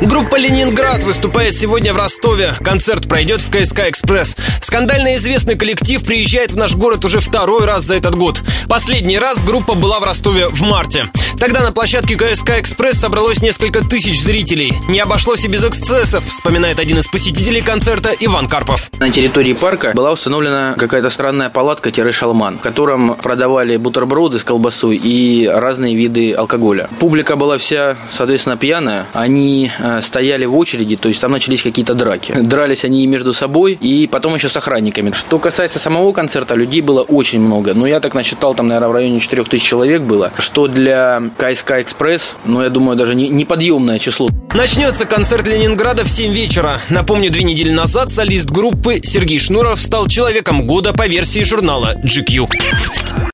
Группа «Ленинград» выступает сегодня в Ростове. Концерт пройдет в КСК «Экспресс». Скандально известный коллектив приезжает в наш город уже второй раз за этот год. Последний раз группа была в Ростове в марте. Тогда на площадке КСК «Экспресс» собралось несколько тысяч зрителей. Не обошлось и без эксцессов, вспоминает один из посетителей концерта Иван Карпов. На территории парка была установлена какая-то странная палатка-шалман, в котором продавали бутерброды с колбасой и разные виды алкоголя. Публика была вся, соответственно, пьяная. Они э, стояли в очереди, то есть там начались какие-то драки. Дрались они между собой и потом еще с охранниками. Что касается самого концерта, людей было очень много. Но я так насчитал, там, наверное, в районе 4000 человек было, что для КСК «Экспресс», ну, я думаю, даже не, неподъемное число. Начнется концерт Ленинграда в 7 вечера. Напомню, две недели назад солист группы Сергей Шнуров стал человеком года по версии журнала GQ.